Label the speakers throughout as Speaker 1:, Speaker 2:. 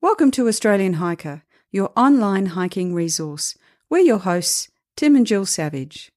Speaker 1: Welcome to Australian Hiker, your online hiking resource. We're your hosts, Tim and Jill Savage.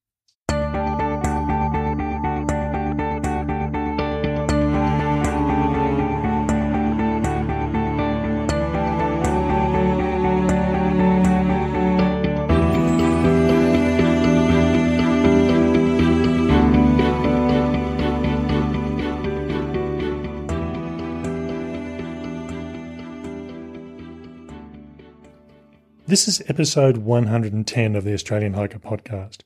Speaker 2: This is episode 110 of the Australian Hiker podcast.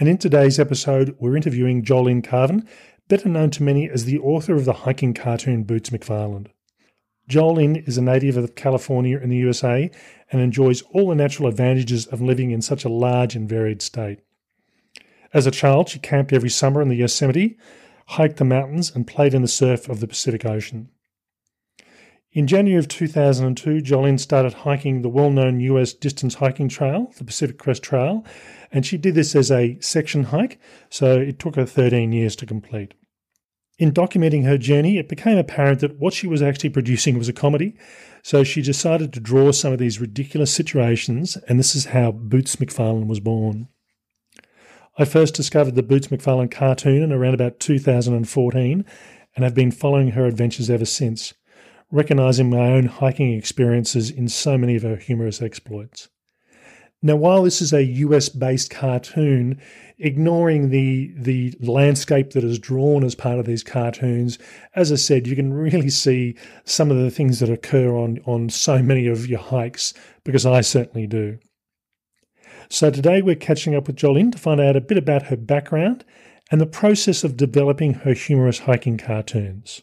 Speaker 2: And in today's episode, we're interviewing Jolene Carvin, better known to many as the author of the hiking cartoon Boots McFarland. Jolene is a native of California in the USA and enjoys all the natural advantages of living in such a large and varied state. As a child, she camped every summer in the Yosemite, hiked the mountains, and played in the surf of the Pacific Ocean. In January of 2002, Jolene started hiking the well known US distance hiking trail, the Pacific Crest Trail, and she did this as a section hike, so it took her 13 years to complete. In documenting her journey, it became apparent that what she was actually producing was a comedy, so she decided to draw some of these ridiculous situations, and this is how Boots McFarland was born. I first discovered the Boots McFarland cartoon in around about 2014 and have been following her adventures ever since recognizing my own hiking experiences in so many of her humorous exploits. Now, while this is a US based cartoon, ignoring the, the landscape that is drawn as part of these cartoons, as I said, you can really see some of the things that occur on, on so many of your hikes, because I certainly do. So today we're catching up with Jolene to find out a bit about her background and the process of developing her humorous hiking cartoons.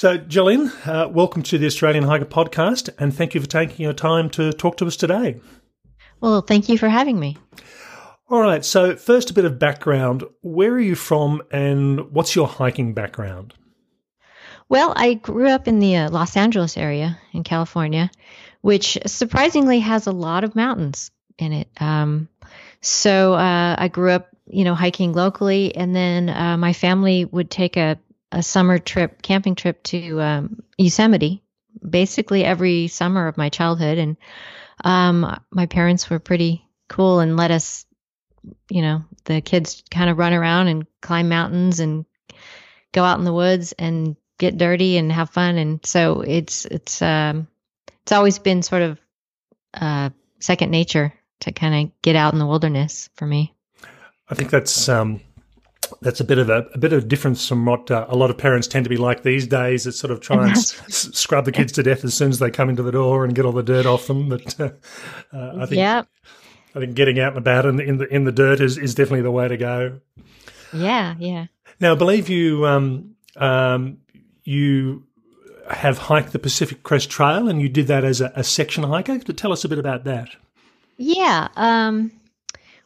Speaker 2: So, Jolene, uh, welcome to the Australian Hiker Podcast, and thank you for taking your time to talk to us today.
Speaker 3: Well, thank you for having me.
Speaker 2: All right, so first, a bit of background. Where are you from, and what's your hiking background?
Speaker 3: Well, I grew up in the uh, Los Angeles area in California, which surprisingly has a lot of mountains in it. Um, so uh, I grew up, you know, hiking locally, and then uh, my family would take a a summer trip, camping trip to um, Yosemite, basically every summer of my childhood. And um, my parents were pretty cool and let us, you know, the kids kind of run around and climb mountains and go out in the woods and get dirty and have fun. And so it's it's um, it's always been sort of uh, second nature to kind of get out in the wilderness for me.
Speaker 2: I think that's um, that's a bit of a, a bit of a difference from what uh, a lot of parents tend to be like these days. It's sort of try and s- scrub the kids to death as soon as they come into the door and get all the dirt off them. But uh, uh, I think
Speaker 3: yeah.
Speaker 2: I think getting out and about in the in the, in the dirt is, is definitely the way to go.
Speaker 3: Yeah, yeah.
Speaker 2: Now, I believe you um, um, you have hiked the Pacific Crest Trail, and you did that as a, a section hiker. Tell us a bit about that.
Speaker 3: Yeah. Um,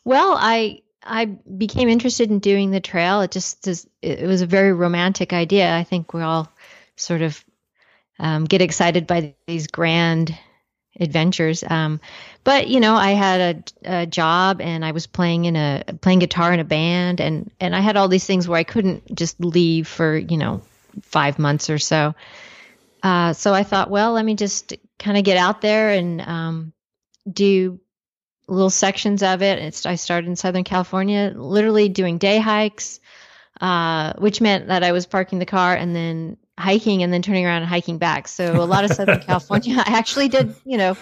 Speaker 3: well, I I became interested in doing the trail. It just it was a very romantic idea. I think we all sort of um, get excited by these grand adventures. Um, but you know, I had a, a, job and I was playing in a playing guitar in a band, and and I had all these things where I couldn't just leave for you know five months or so. Uh, so I thought, well, let me just kind of get out there and um, do little sections of it. It's, I started in Southern California, literally doing day hikes, uh, which meant that I was parking the car and then hiking and then turning around and hiking back. So a lot of Southern California, I actually did, you know,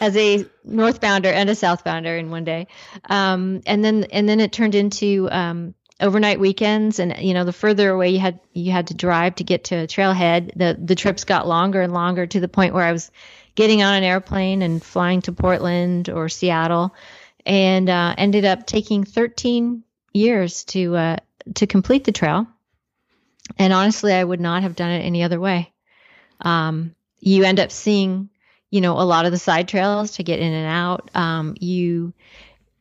Speaker 3: as a northbounder and a southbounder in one day. Um, and then, and then it turned into, um, overnight weekends and you know the further away you had you had to drive to get to a trailhead the the trips got longer and longer to the point where I was getting on an airplane and flying to Portland or Seattle, and uh, ended up taking 13 years to uh, to complete the trail. And honestly, I would not have done it any other way. Um, you end up seeing, you know, a lot of the side trails to get in and out. Um, you,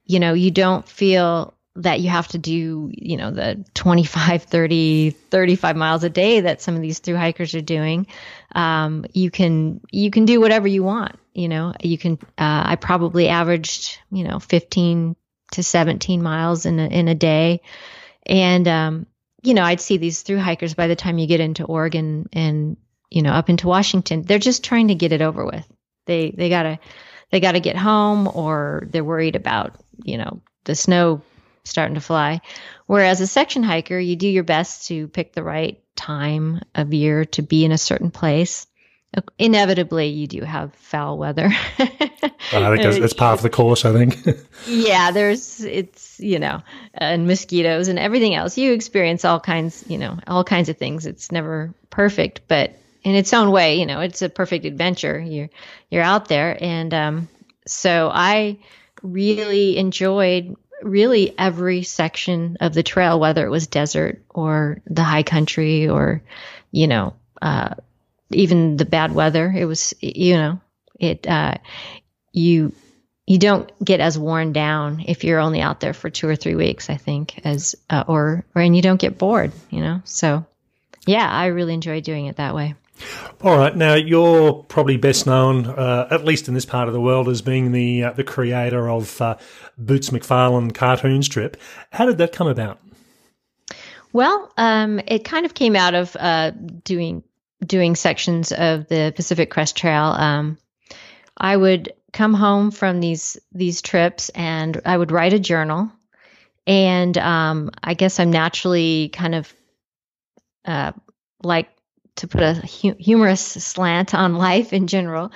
Speaker 3: you know, you don't feel that you have to do, you know, the 25, 30, 35 miles a day that some of these through hikers are doing. Um, you can, you can do whatever you want. You know, you can, uh, I probably averaged, you know, 15 to 17 miles in a, in a day. And, um, you know, I'd see these through hikers by the time you get into Oregon and you know up into Washington. They're just trying to get it over with. They they gotta they gotta get home, or they're worried about you know the snow starting to fly. Whereas a section hiker, you do your best to pick the right time of year to be in a certain place. Inevitably, you do have foul weather.
Speaker 2: I think that's, that's part of the course. I think.
Speaker 3: yeah, there's it's you know, and mosquitoes and everything else. You experience all kinds, you know, all kinds of things. It's never perfect, but in its own way, you know, it's a perfect adventure. You're you're out there, and um, so I really enjoyed really every section of the trail, whether it was desert or the high country or, you know, uh, even the bad weather. It was, you know, it, uh, you, you don't get as worn down if you're only out there for two or three weeks, I think, as, uh, or, or, and you don't get bored, you know? So yeah, I really enjoy doing it that way.
Speaker 2: All right. Now you're probably best known, uh, at least in this part of the world, as being the uh, the creator of uh, Boots McFarland cartoon strip. How did that come about?
Speaker 3: Well, um, it kind of came out of uh, doing doing sections of the Pacific Crest Trail. Um, I would come home from these these trips, and I would write a journal. And um, I guess I'm naturally kind of uh, like to put a hu- humorous slant on life in general.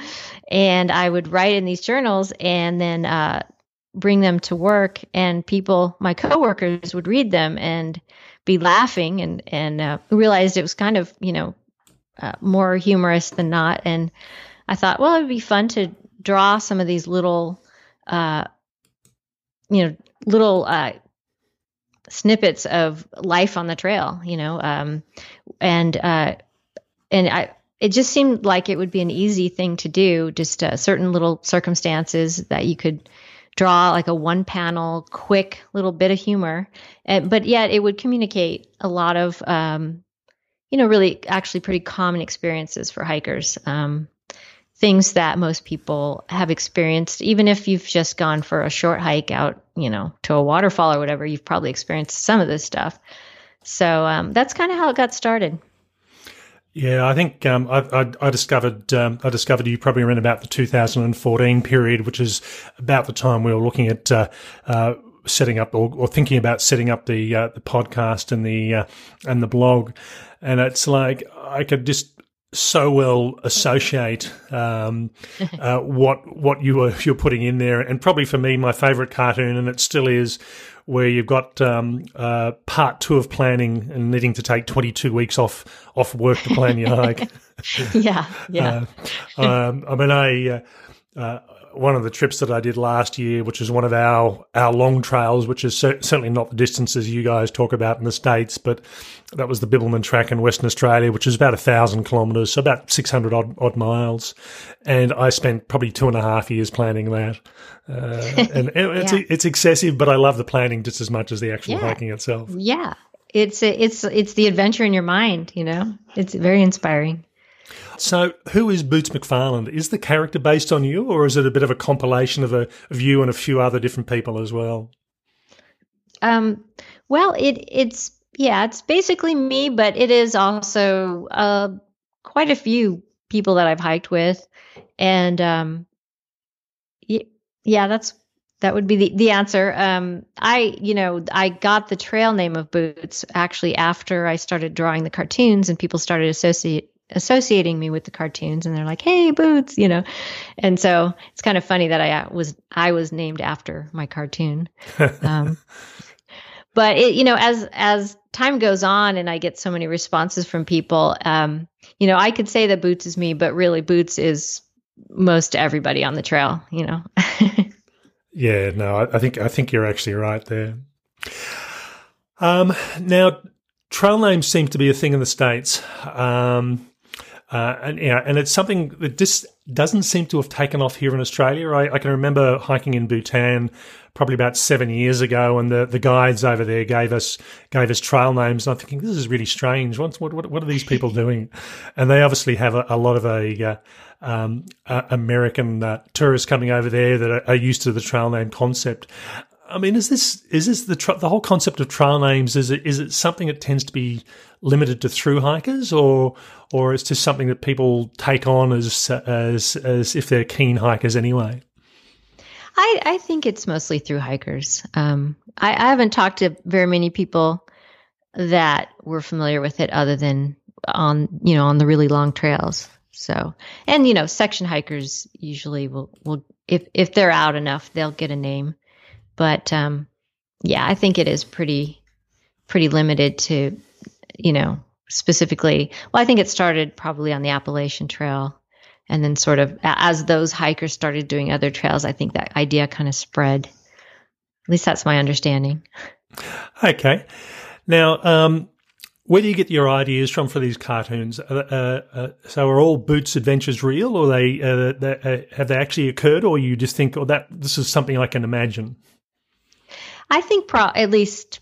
Speaker 3: And I would write in these journals and then uh, bring them to work, and people, my coworkers, would read them and be laughing and and uh, realized it was kind of you know uh, more humorous than not. And I thought, well, it'd be fun to draw some of these little, uh, you know, little uh, snippets of life on the trail, you know, um, and uh, and I it just seemed like it would be an easy thing to do, just uh, certain little circumstances that you could draw like a one panel, quick little bit of humor, and, but yet it would communicate a lot of, um, you know, really actually pretty common experiences for hikers. Um, things that most people have experienced, even if you've just gone for a short hike out, you know, to a waterfall or whatever, you've probably experienced some of this stuff. So um, that's kind of how it got started.
Speaker 2: Yeah, I think um, I, I, I, discovered um, I discovered you probably around about the 2014 period, which is about the time we were looking at uh, uh, setting up or, or, thinking about setting up the uh, the podcast and the uh, and the blog. And it's like I could just so well associate um, uh, what what you were you're putting in there, and probably for me, my favourite cartoon, and it still is, where you've got um, uh, part two of planning and needing to take 22 weeks off off work to plan your hike.
Speaker 3: yeah, yeah.
Speaker 2: Uh, um, I mean, I. Uh, uh, one of the trips that I did last year, which is one of our our long trails, which is cer- certainly not the distances you guys talk about in the states, but that was the Bibbulmun track in Western Australia, which is about a thousand kilometres, so about six hundred odd, odd miles, and I spent probably two and a half years planning that. Uh, and it's yeah. it's excessive, but I love the planning just as much as the actual yeah. hiking itself.
Speaker 3: Yeah, it's it's it's the adventure in your mind. You know, it's very inspiring.
Speaker 2: So, who is Boots McFarland? Is the character based on you, or is it a bit of a compilation of a of you and a few other different people as well?
Speaker 3: Um, well, it it's yeah, it's basically me, but it is also uh, quite a few people that I've hiked with, and um, yeah, that's that would be the, the answer. Um, I, you know, I got the trail name of Boots actually after I started drawing the cartoons and people started associate associating me with the cartoons and they're like hey boots you know? And so it's kind of funny that i uh, was i was named after my cartoon. Um, but it you know as as time goes on and i get so many responses from people um, you know i could say that boots is me but really boots is most everybody on the trail you know?
Speaker 2: Yeah no I, I think i think you're actually right there. Um, now trail names seem to be a thing in the states. Um, uh, and yeah, and it's something that just doesn't seem to have taken off here in Australia. I, I, can remember hiking in Bhutan probably about seven years ago, and the, the guides over there gave us gave us trail names. And I'm thinking this is really strange. What what what are these people doing? And they obviously have a, a lot of a uh, um, uh, American tourists coming over there that are, are, used to the trail name concept. I mean, is this is this the the whole concept of trail names? Is it is it something that tends to be limited to through hikers, or or it's just something that people take on as as as if they're keen hikers anyway?
Speaker 3: I, I think it's mostly through hikers. Um, I, I haven't talked to very many people that were familiar with it, other than on you know on the really long trails. So, and you know, section hikers usually will will if if they're out enough, they'll get a name. But um, yeah, I think it is pretty pretty limited to you know specifically. Well, I think it started probably on the Appalachian Trail, and then sort of as those hikers started doing other trails, I think that idea kind of spread. At least that's my understanding.
Speaker 2: Okay. Now, um, where do you get your ideas from for these cartoons? Uh, uh, so, are all Boots' adventures real, or they, uh, they uh, have they actually occurred, or you just think, "Oh, that this is something I can imagine"?
Speaker 3: I think pro- at least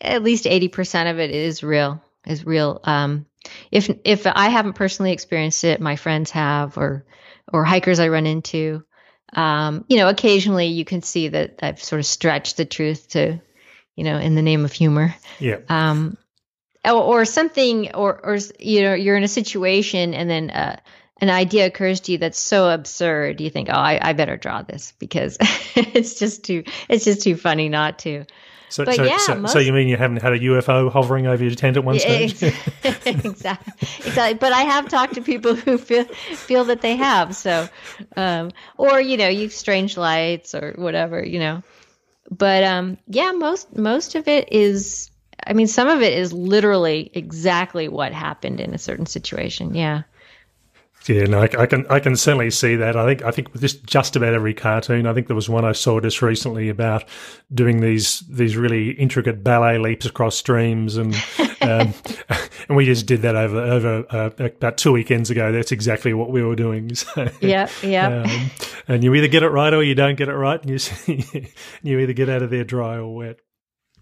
Speaker 3: at least eighty percent of it is real. Is real. Um, if if I haven't personally experienced it, my friends have, or or hikers I run into. Um, you know, occasionally you can see that I've sort of stretched the truth to, you know, in the name of humor.
Speaker 2: Yeah.
Speaker 3: Um, or, or something, or or you know, you're in a situation and then uh, an idea occurs to you that's so absurd, you think, oh, I, I better draw this because it's just too it's just too funny not to.
Speaker 2: So,
Speaker 3: But
Speaker 2: so,
Speaker 3: yeah,
Speaker 2: so,
Speaker 3: most-
Speaker 2: so you mean you haven't had a UFO hovering over your tent at one
Speaker 3: Yeah,
Speaker 2: stage?
Speaker 3: exactly, exactly. But I have talked to people who feel feel that they have. So, um, or you know, you strange lights or whatever, you know. But um, yeah, most most of it is. I mean, some of it is literally exactly what happened in a certain situation. Yeah.
Speaker 2: Yeah, no, I, I can I can certainly see that. I think I think with just just about every cartoon. I think there was one I saw just recently about doing these these really intricate ballet leaps across streams, and um, and we just did that over over uh, about two weekends ago. That's exactly what we were doing. So,
Speaker 3: Yep. Yep.
Speaker 2: um, and you either get it right or you don't get it right, and you see, you either get out of there dry or wet.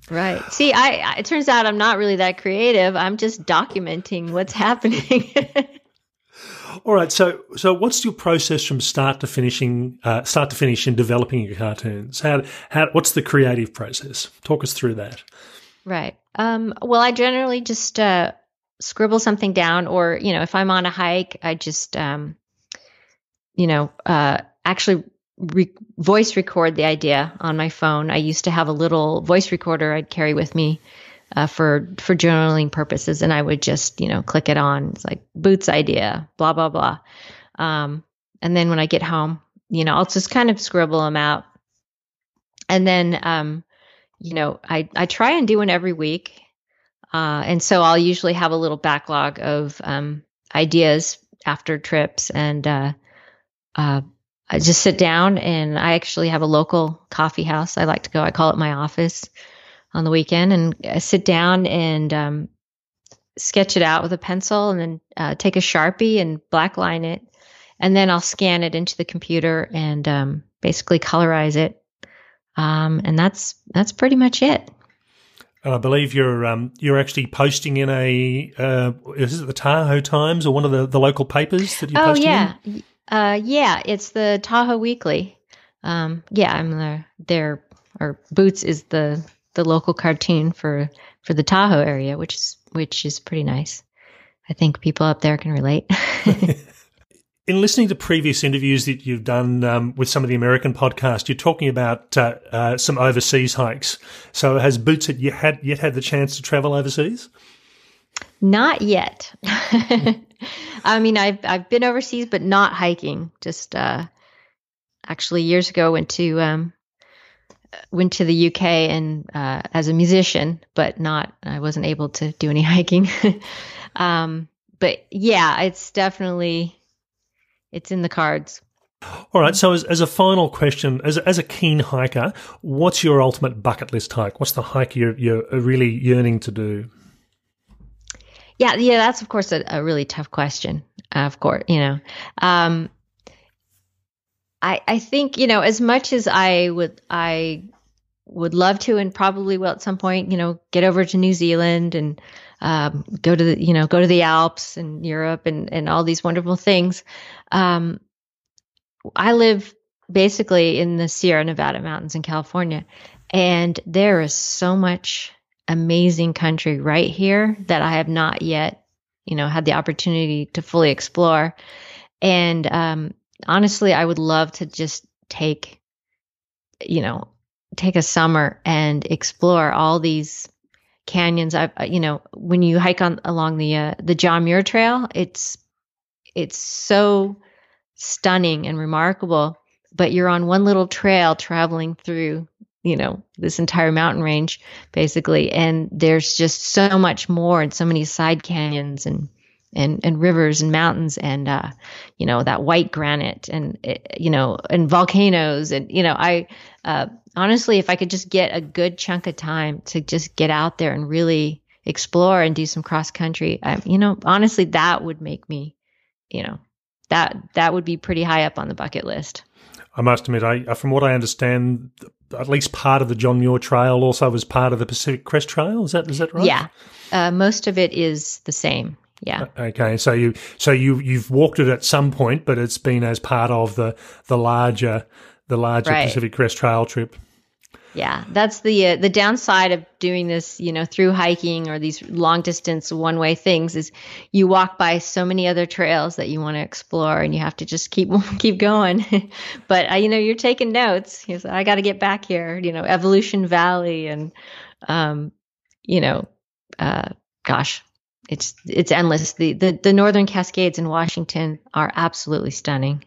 Speaker 3: right. See, I it turns out I'm not really that creative. I'm just documenting what's happening.
Speaker 2: All right, so so what's your process from start to finishing, uh, start to finish in developing your cartoons? How how what's the creative process? Talk us through that.
Speaker 3: Right. Um, well, I generally just uh, scribble something down, or you know, if I'm on a hike, I just, um, you know, uh, actually re- voice record the idea on my phone. I used to have a little voice recorder I'd carry with me uh, for for journaling purposes, and I would just, you know, click it on. It's like Boots idea, blah blah blah. Um, and then when I get home, you know, I'll just kind of scribble them out, and then. Um, you know, I, I try and do one every week. Uh, and so I'll usually have a little backlog of um, ideas after trips. And uh, uh, I just sit down and I actually have a local coffee house. I like to go, I call it my office on the weekend. And I sit down and um, sketch it out with a pencil and then uh, take a Sharpie and blackline it. And then I'll scan it into the computer and um, basically colorize it um, and that's that's pretty much it.
Speaker 2: And I believe you're um, you're actually posting in a uh, is it the Tahoe Times or one of the, the local papers that you're
Speaker 3: Oh
Speaker 2: posting
Speaker 3: yeah,
Speaker 2: in?
Speaker 3: uh, yeah. It's the Tahoe Weekly. Um, yeah, I'm the their or Boots is the the local cartoon for for the Tahoe area, which is which is pretty nice. I think people up there can relate.
Speaker 2: In listening to previous interviews that you've done um, with some of the American podcasts, you're talking about uh, uh, some overseas hikes. So has Boots yet had yet had the chance to travel overseas?
Speaker 3: Not yet. I mean, I've I've been overseas, but not hiking. Just uh, actually years ago went to um, went to the UK and uh, as a musician, but not. I wasn't able to do any hiking. um, but yeah, it's definitely it's in the cards.
Speaker 2: All right. So as, as a final question, as as a keen hiker, what's your ultimate bucket list hike? What's the hike you're you're really yearning to do?
Speaker 3: Yeah, yeah, that's of course a, a really tough question. Of course, you know, um, I I think you know as much as I would I would love to and probably will at some point, you know, get over to New Zealand and um, go to the you know go to the Alps and Europe and and all these wonderful things. Um, I live basically in the Sierra Nevada mountains in California. And there is so much amazing country right here that I have not yet, you know, had the opportunity to fully explore. And um, honestly, I would love to just take, you know, take a summer and explore all these canyons. I, you know, when you hike on along the uh, the John Muir Trail, it's it's so stunning and remarkable. But you're on one little trail traveling through, you know, this entire mountain range, basically, and there's just so much more and so many side canyons and and and rivers and mountains and uh, you know that white granite and eh, you know and volcanoes and you know I uh, honestly if I could just get a good chunk of time to just get out there and really explore and do some cross country, I, you know honestly that would make me you know that that would be pretty high up on the bucket list.
Speaker 2: I must admit, I from what I understand, at least part of the John Muir Trail also was part of the Pacific Crest Trail. Is that is that right?
Speaker 3: Yeah, uh, most of it is the same. Yeah.
Speaker 2: Okay. So you so you you've walked it at some point, but it's been as part of the the larger the larger right. Pacific Crest Trail trip.
Speaker 3: Yeah, that's the uh, the downside of doing this, you know, through hiking or these long distance one way things is you walk by so many other trails that you want to explore, and you have to just keep keep going. but uh, you know, you're taking notes. You know, I got to get back here. You know, Evolution Valley, and um, you know, uh, gosh, it's it's endless. The, the the Northern Cascades in Washington are absolutely stunning.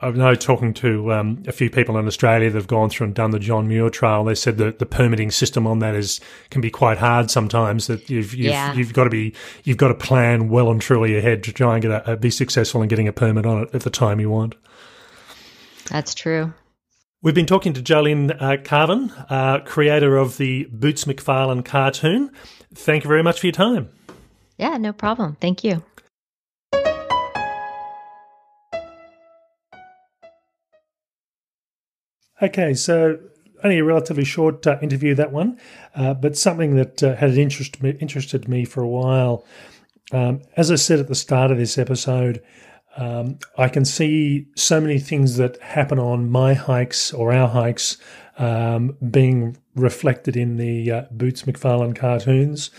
Speaker 2: I've know talking to um, a few people in Australia that have gone through and done the John Muir Trail, they said that the permitting system on that is can be quite hard sometimes. That you've you've, yeah. you've got to be you've got to plan well and truly ahead to try and get a, be successful in getting a permit on it at the time you want.
Speaker 3: That's true.
Speaker 2: We've been talking to Jolene uh, Carvin, uh, creator of the Boots McFarland cartoon. Thank you very much for your time.
Speaker 3: Yeah, no problem. Thank you.
Speaker 2: Okay, so only a relatively short uh, interview that one, uh, but something that uh, had interest me, interested me for a while. Um, as I said at the start of this episode, um, I can see so many things that happen on my hikes or our hikes um, being reflected in the uh, Boots McFarland cartoons.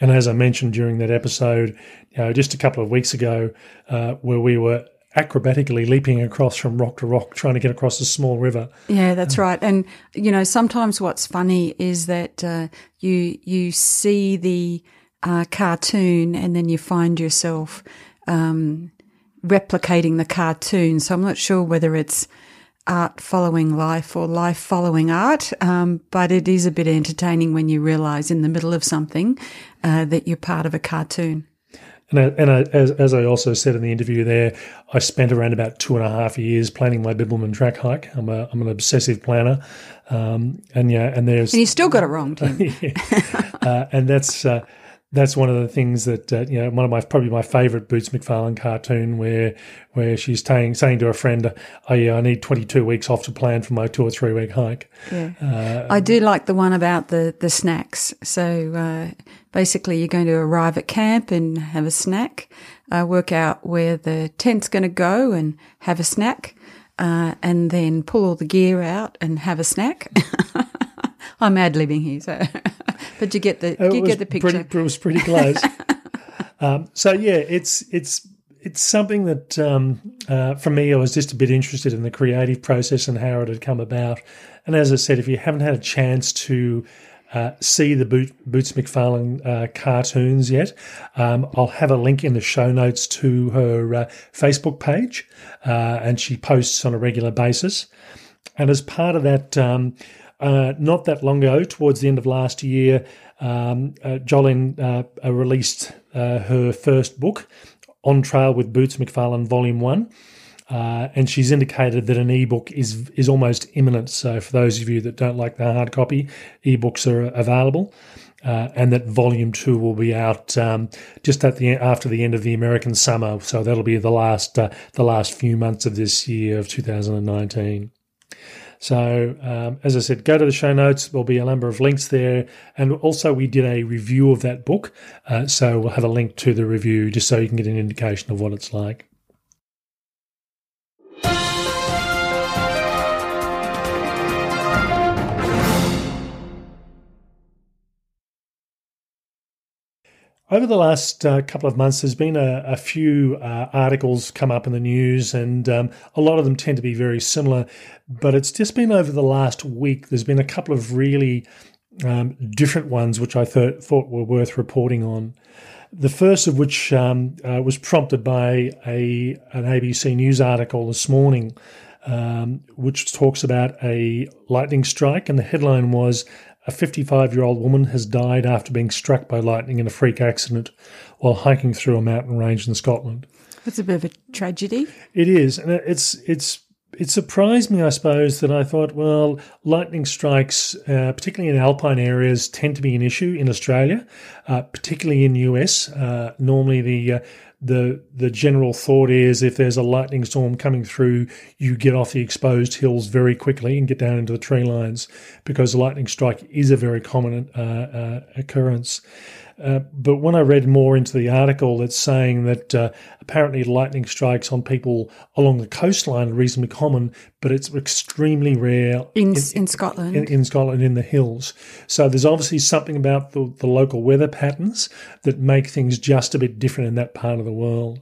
Speaker 2: And as I mentioned during that episode, you know, just a couple of weeks ago, uh, where we were acrobatically leaping across from rock to rock, trying to get across a small river.
Speaker 1: Yeah, that's um, right. And you know, sometimes what's funny is that uh, you you see the uh, cartoon and then you find yourself um, replicating the cartoon. So I'm not sure whether it's art following life or life following art, um, but it is a bit entertaining when you realize in the middle of something uh, that you're part of a cartoon.
Speaker 2: And, I, and I, as, as I also said in the interview there, I spent around about two and a half years planning my Bibbulmun track hike. I'm, a, I'm an obsessive planner. Um, and yeah, and there's.
Speaker 1: And you still got it wrong, Tim.
Speaker 2: yeah. uh, and that's. Uh, that's one of the things that uh, you know one of my probably my favorite Boots McFarland cartoon where where she's saying saying to a friend, "Oh yeah, I need 22 weeks off to plan for my two or three week hike."
Speaker 1: Yeah, uh, I do like the one about the the snacks. So uh, basically, you're going to arrive at camp and have a snack, uh, work out where the tent's going to go and have a snack, uh, and then pull all the gear out and have a snack. I'm ad libbing here, so but you get the you get the picture.
Speaker 2: Pretty, it was pretty close. um, so yeah, it's it's it's something that um, uh, for me, I was just a bit interested in the creative process and how it had come about. And as I said, if you haven't had a chance to uh, see the Boot, Boots McFarland uh, cartoons yet, um, I'll have a link in the show notes to her uh, Facebook page, uh, and she posts on a regular basis. And as part of that, um, uh, not that long ago, towards the end of last year, um, uh, Jolene uh, uh released uh, her first book, On Trail with Boots McFarland, Volume 1. Uh, and she's indicated that an ebook is is almost imminent. So, for those of you that don't like the hard copy, ebooks are available. and that volume two will be out um, just at the after the end of the American summer, so that'll be the last the last few months of this year of 2019. So, um, as I said, go to the show notes. There'll be a number of links there. And also, we did a review of that book. Uh, so, we'll have a link to the review just so you can get an indication of what it's like. Over the last uh, couple of months, there's been a, a few uh, articles come up in the news, and um, a lot of them tend to be very similar. But it's just been over the last week, there's been a couple of really um, different ones which I th- thought were worth reporting on. The first of which um, uh, was prompted by a an ABC News article this morning, um, which talks about a lightning strike, and the headline was a 55 year old woman has died after being struck by lightning in a freak accident while hiking through a mountain range in Scotland.
Speaker 1: It's a bit of a tragedy.
Speaker 2: It is, and it's it's it surprised me, I suppose, that I thought, well, lightning strikes, uh, particularly in alpine areas, tend to be an issue in Australia, uh, particularly in US. Uh, normally, the uh, the the general thought is if there's a lightning storm coming through, you get off the exposed hills very quickly and get down into the tree lines because a lightning strike is a very common uh, uh, occurrence. Uh, but when I read more into the article, it's saying that uh, apparently lightning strikes on people along the coastline are reasonably common, but it's extremely rare
Speaker 1: in, in, in Scotland.
Speaker 2: In, in, Scotland, in the hills. So there's obviously something about the, the local weather patterns that make things just a bit different in that part of the world.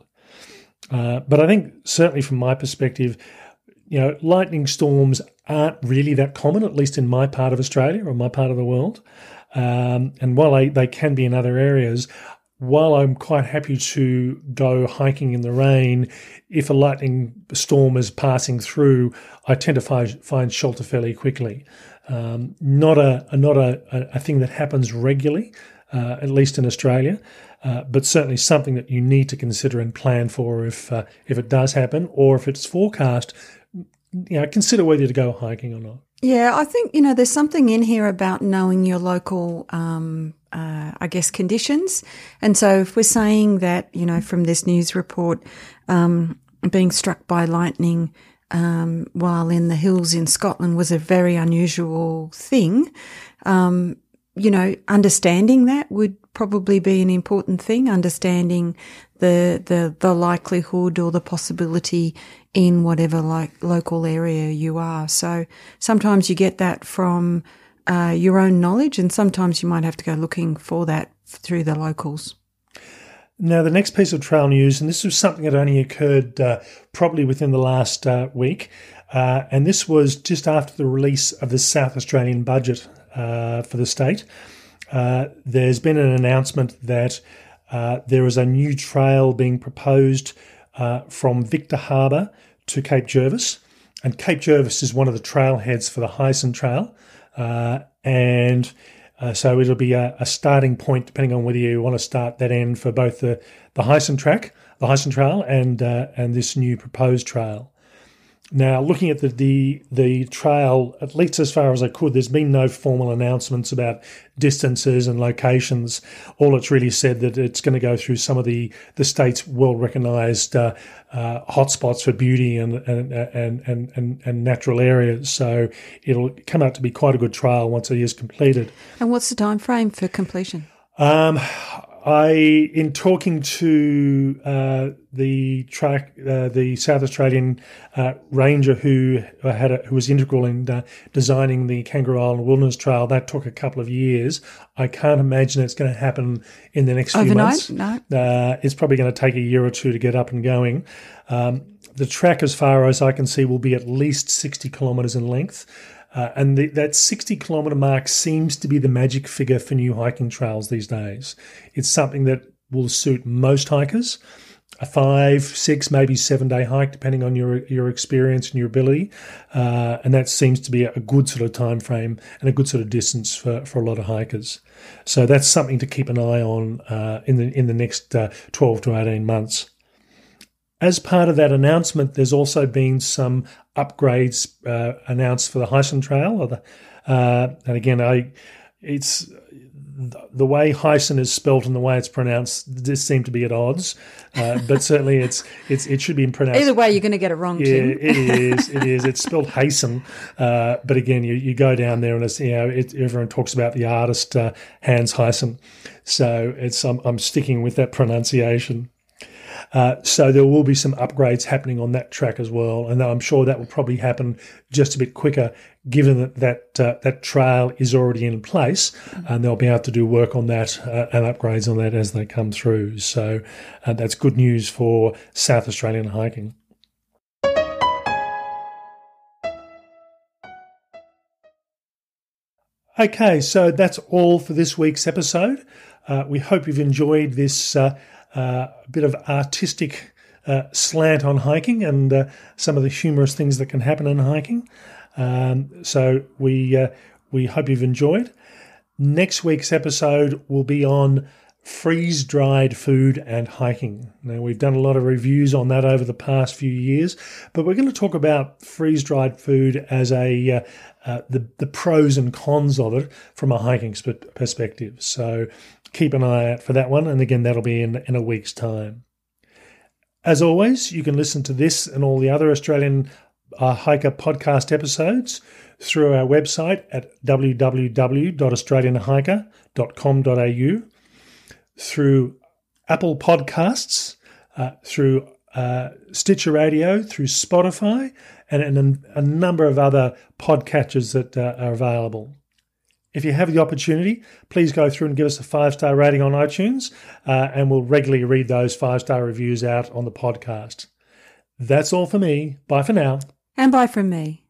Speaker 2: Uh, but I think certainly from my perspective, you know, lightning storms aren't really that common, at least in my part of Australia or my part of the world. Um, and while they, they can be in other areas, while I'm quite happy to go hiking in the rain, if a lightning storm is passing through, I tend to find, find shelter fairly quickly. Um, not a, not a, a thing that happens regularly, uh, at least in Australia, uh, but certainly something that you need to consider and plan for if uh, if it does happen or if it's forecast. You know, consider whether to go hiking or not.
Speaker 1: Yeah, I think, you know, there's something in here about knowing your local, um, uh, I guess, conditions. And so if we're saying that, you know, from this news report, um, being struck by lightning, um, while in the hills in Scotland was a very unusual thing, um, you know, understanding that would probably be an important thing, understanding the, the, the likelihood or the possibility in whatever like local area you are. So sometimes you get that from uh, your own knowledge, and sometimes you might have to go looking for that through the locals.
Speaker 2: Now, the next piece of trail news, and this was something that only occurred uh, probably within the last uh, week, uh, and this was just after the release of the South Australian budget uh, for the state. Uh, there's been an announcement that uh, there is a new trail being proposed uh, from Victor Harbor to Cape Jervis. And Cape Jervis is one of the trailheads for the Heysen Trail. Uh, and uh, so it'll be a, a, starting point, depending on whether you want to start that end for both the, the Heysen track, the Heysen Trail, and, and this new proposed trail. Now, looking at the, the, the trail, at least as far as I could, there's been no formal announcements about distances and locations. All it's really said that it's going to go through some of the the state's well recognised uh, uh, hotspots for beauty and and, and and and and natural areas. So it'll come out to be quite a good trail once it is completed.
Speaker 1: And what's the time frame for completion?
Speaker 2: Um, I, in talking to uh, the track, uh, the South Australian uh, ranger who had a, who was integral in uh, designing the Kangaroo Island Wilderness Trail, that took a couple of years. I can't imagine it's going to happen in the next
Speaker 1: Overnight?
Speaker 2: few months. No, uh, it's probably going to take a year or two to get up and going. Um, the track, as far as I can see, will be at least sixty kilometres in length. Uh, and the, that 60 kilometre mark seems to be the magic figure for new hiking trails these days. It's something that will suit most hikers. A five, six, maybe seven day hike, depending on your your experience and your ability, uh, and that seems to be a good sort of time frame and a good sort of distance for, for a lot of hikers. So that's something to keep an eye on uh, in the in the next uh, twelve to eighteen months. As part of that announcement, there's also been some upgrades uh, announced for the Heysen Trail. The, uh, and again, I it's the way Heysen is spelt and the way it's pronounced this seem to be at odds. Uh, but certainly, it's it's it should be pronounced.
Speaker 1: Either way, you're going to get it wrong.
Speaker 2: Yeah, it is. It is. It's spelled Heysen, uh, but again, you, you go down there and it's you know it, everyone talks about the artist uh, Hans Heysen, so it's I'm, I'm sticking with that pronunciation. Uh, so there will be some upgrades happening on that track as well, and I'm sure that will probably happen just a bit quicker, given that that uh, that trail is already in place, and they'll be able to do work on that uh, and upgrades on that as they come through. So uh, that's good news for South Australian hiking. Okay, so that's all for this week's episode. Uh, we hope you've enjoyed this uh, uh, bit of artistic uh, slant on hiking and uh, some of the humorous things that can happen in hiking. Um, so we we hope you've enjoyed. Next week's episode will be on freeze dried food and hiking. Now, we've done a lot of reviews on that over the past few years, but we're going to talk about freeze dried food as a uh, uh, the, the pros and cons of it from a hiking perspective. So keep an eye out for that one. And again, that'll be in, in a week's time. As always, you can listen to this and all the other Australian uh, Hiker podcast episodes through our website at www.australianhiker.com.au through Apple Podcasts, uh, through uh, Stitcher Radio, through Spotify, and, and a number of other podcatchers that uh, are available. If you have the opportunity, please go through and give us a five star rating on iTunes, uh, and we'll regularly read those five star reviews out on the podcast. That's all for me. Bye for now.
Speaker 1: And bye from me.